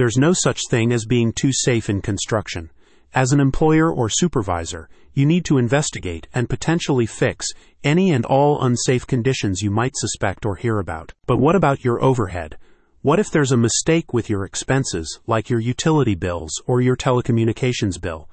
There's no such thing as being too safe in construction. As an employer or supervisor, you need to investigate and potentially fix any and all unsafe conditions you might suspect or hear about. But what about your overhead? What if there's a mistake with your expenses, like your utility bills or your telecommunications bill?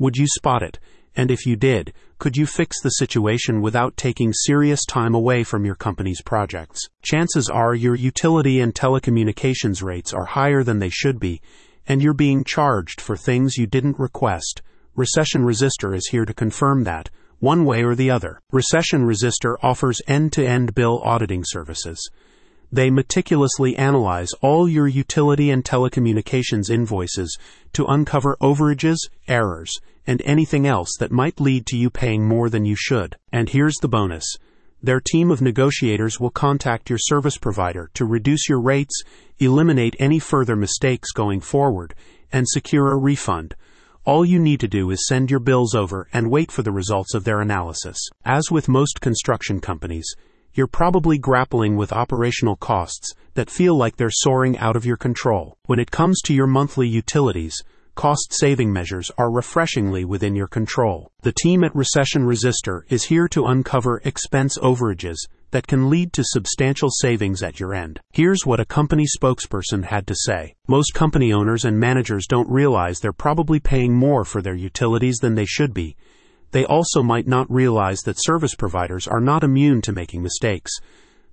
Would you spot it? And if you did, could you fix the situation without taking serious time away from your company's projects? Chances are your utility and telecommunications rates are higher than they should be, and you're being charged for things you didn't request. Recession Resister is here to confirm that, one way or the other. Recession Resister offers end to end bill auditing services. They meticulously analyze all your utility and telecommunications invoices to uncover overages, errors, and anything else that might lead to you paying more than you should. And here's the bonus. Their team of negotiators will contact your service provider to reduce your rates, eliminate any further mistakes going forward, and secure a refund. All you need to do is send your bills over and wait for the results of their analysis. As with most construction companies, you're probably grappling with operational costs that feel like they're soaring out of your control. When it comes to your monthly utilities, cost saving measures are refreshingly within your control. The team at Recession Resister is here to uncover expense overages that can lead to substantial savings at your end. Here's what a company spokesperson had to say. Most company owners and managers don't realize they're probably paying more for their utilities than they should be they also might not realize that service providers are not immune to making mistakes.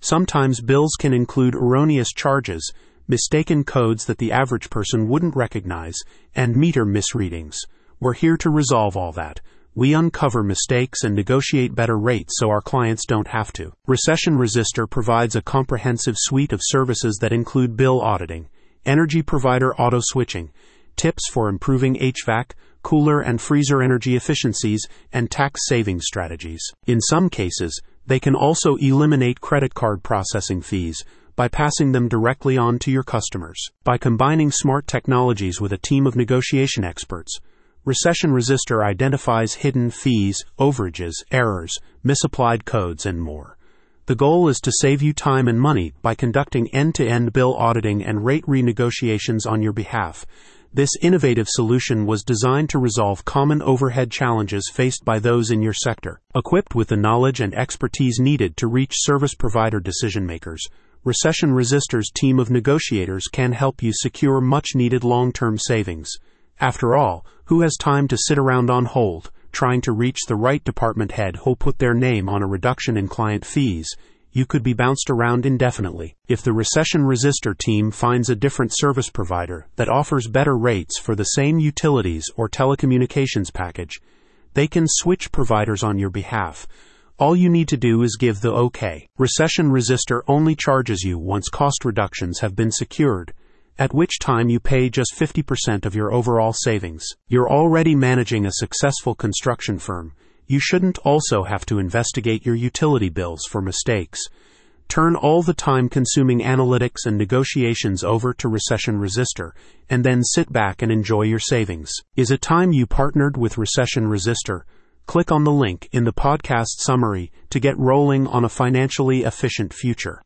Sometimes bills can include erroneous charges, mistaken codes that the average person wouldn't recognize, and meter misreadings. We're here to resolve all that. We uncover mistakes and negotiate better rates so our clients don't have to. Recession Resister provides a comprehensive suite of services that include bill auditing, energy provider auto switching, tips for improving HVAC, cooler and freezer energy efficiencies, and tax saving strategies. In some cases, they can also eliminate credit card processing fees by passing them directly on to your customers. By combining smart technologies with a team of negotiation experts, Recession Resister identifies hidden fees, overages, errors, misapplied codes, and more. The goal is to save you time and money by conducting end to end bill auditing and rate renegotiations on your behalf this innovative solution was designed to resolve common overhead challenges faced by those in your sector. Equipped with the knowledge and expertise needed to reach service provider decision makers, Recession Resister's team of negotiators can help you secure much needed long term savings. After all, who has time to sit around on hold, trying to reach the right department head who'll put their name on a reduction in client fees you could be bounced around indefinitely. If the recession resister team finds a different service provider that offers better rates for the same utilities or telecommunications package, they can switch providers on your behalf. All you need to do is give the OK. Recession Resister only charges you once cost reductions have been secured, at which time you pay just 50% of your overall savings. You're already managing a successful construction firm you shouldn't also have to investigate your utility bills for mistakes. Turn all the time consuming analytics and negotiations over to Recession Resister, and then sit back and enjoy your savings. Is it time you partnered with Recession Resister? Click on the link in the podcast summary to get rolling on a financially efficient future.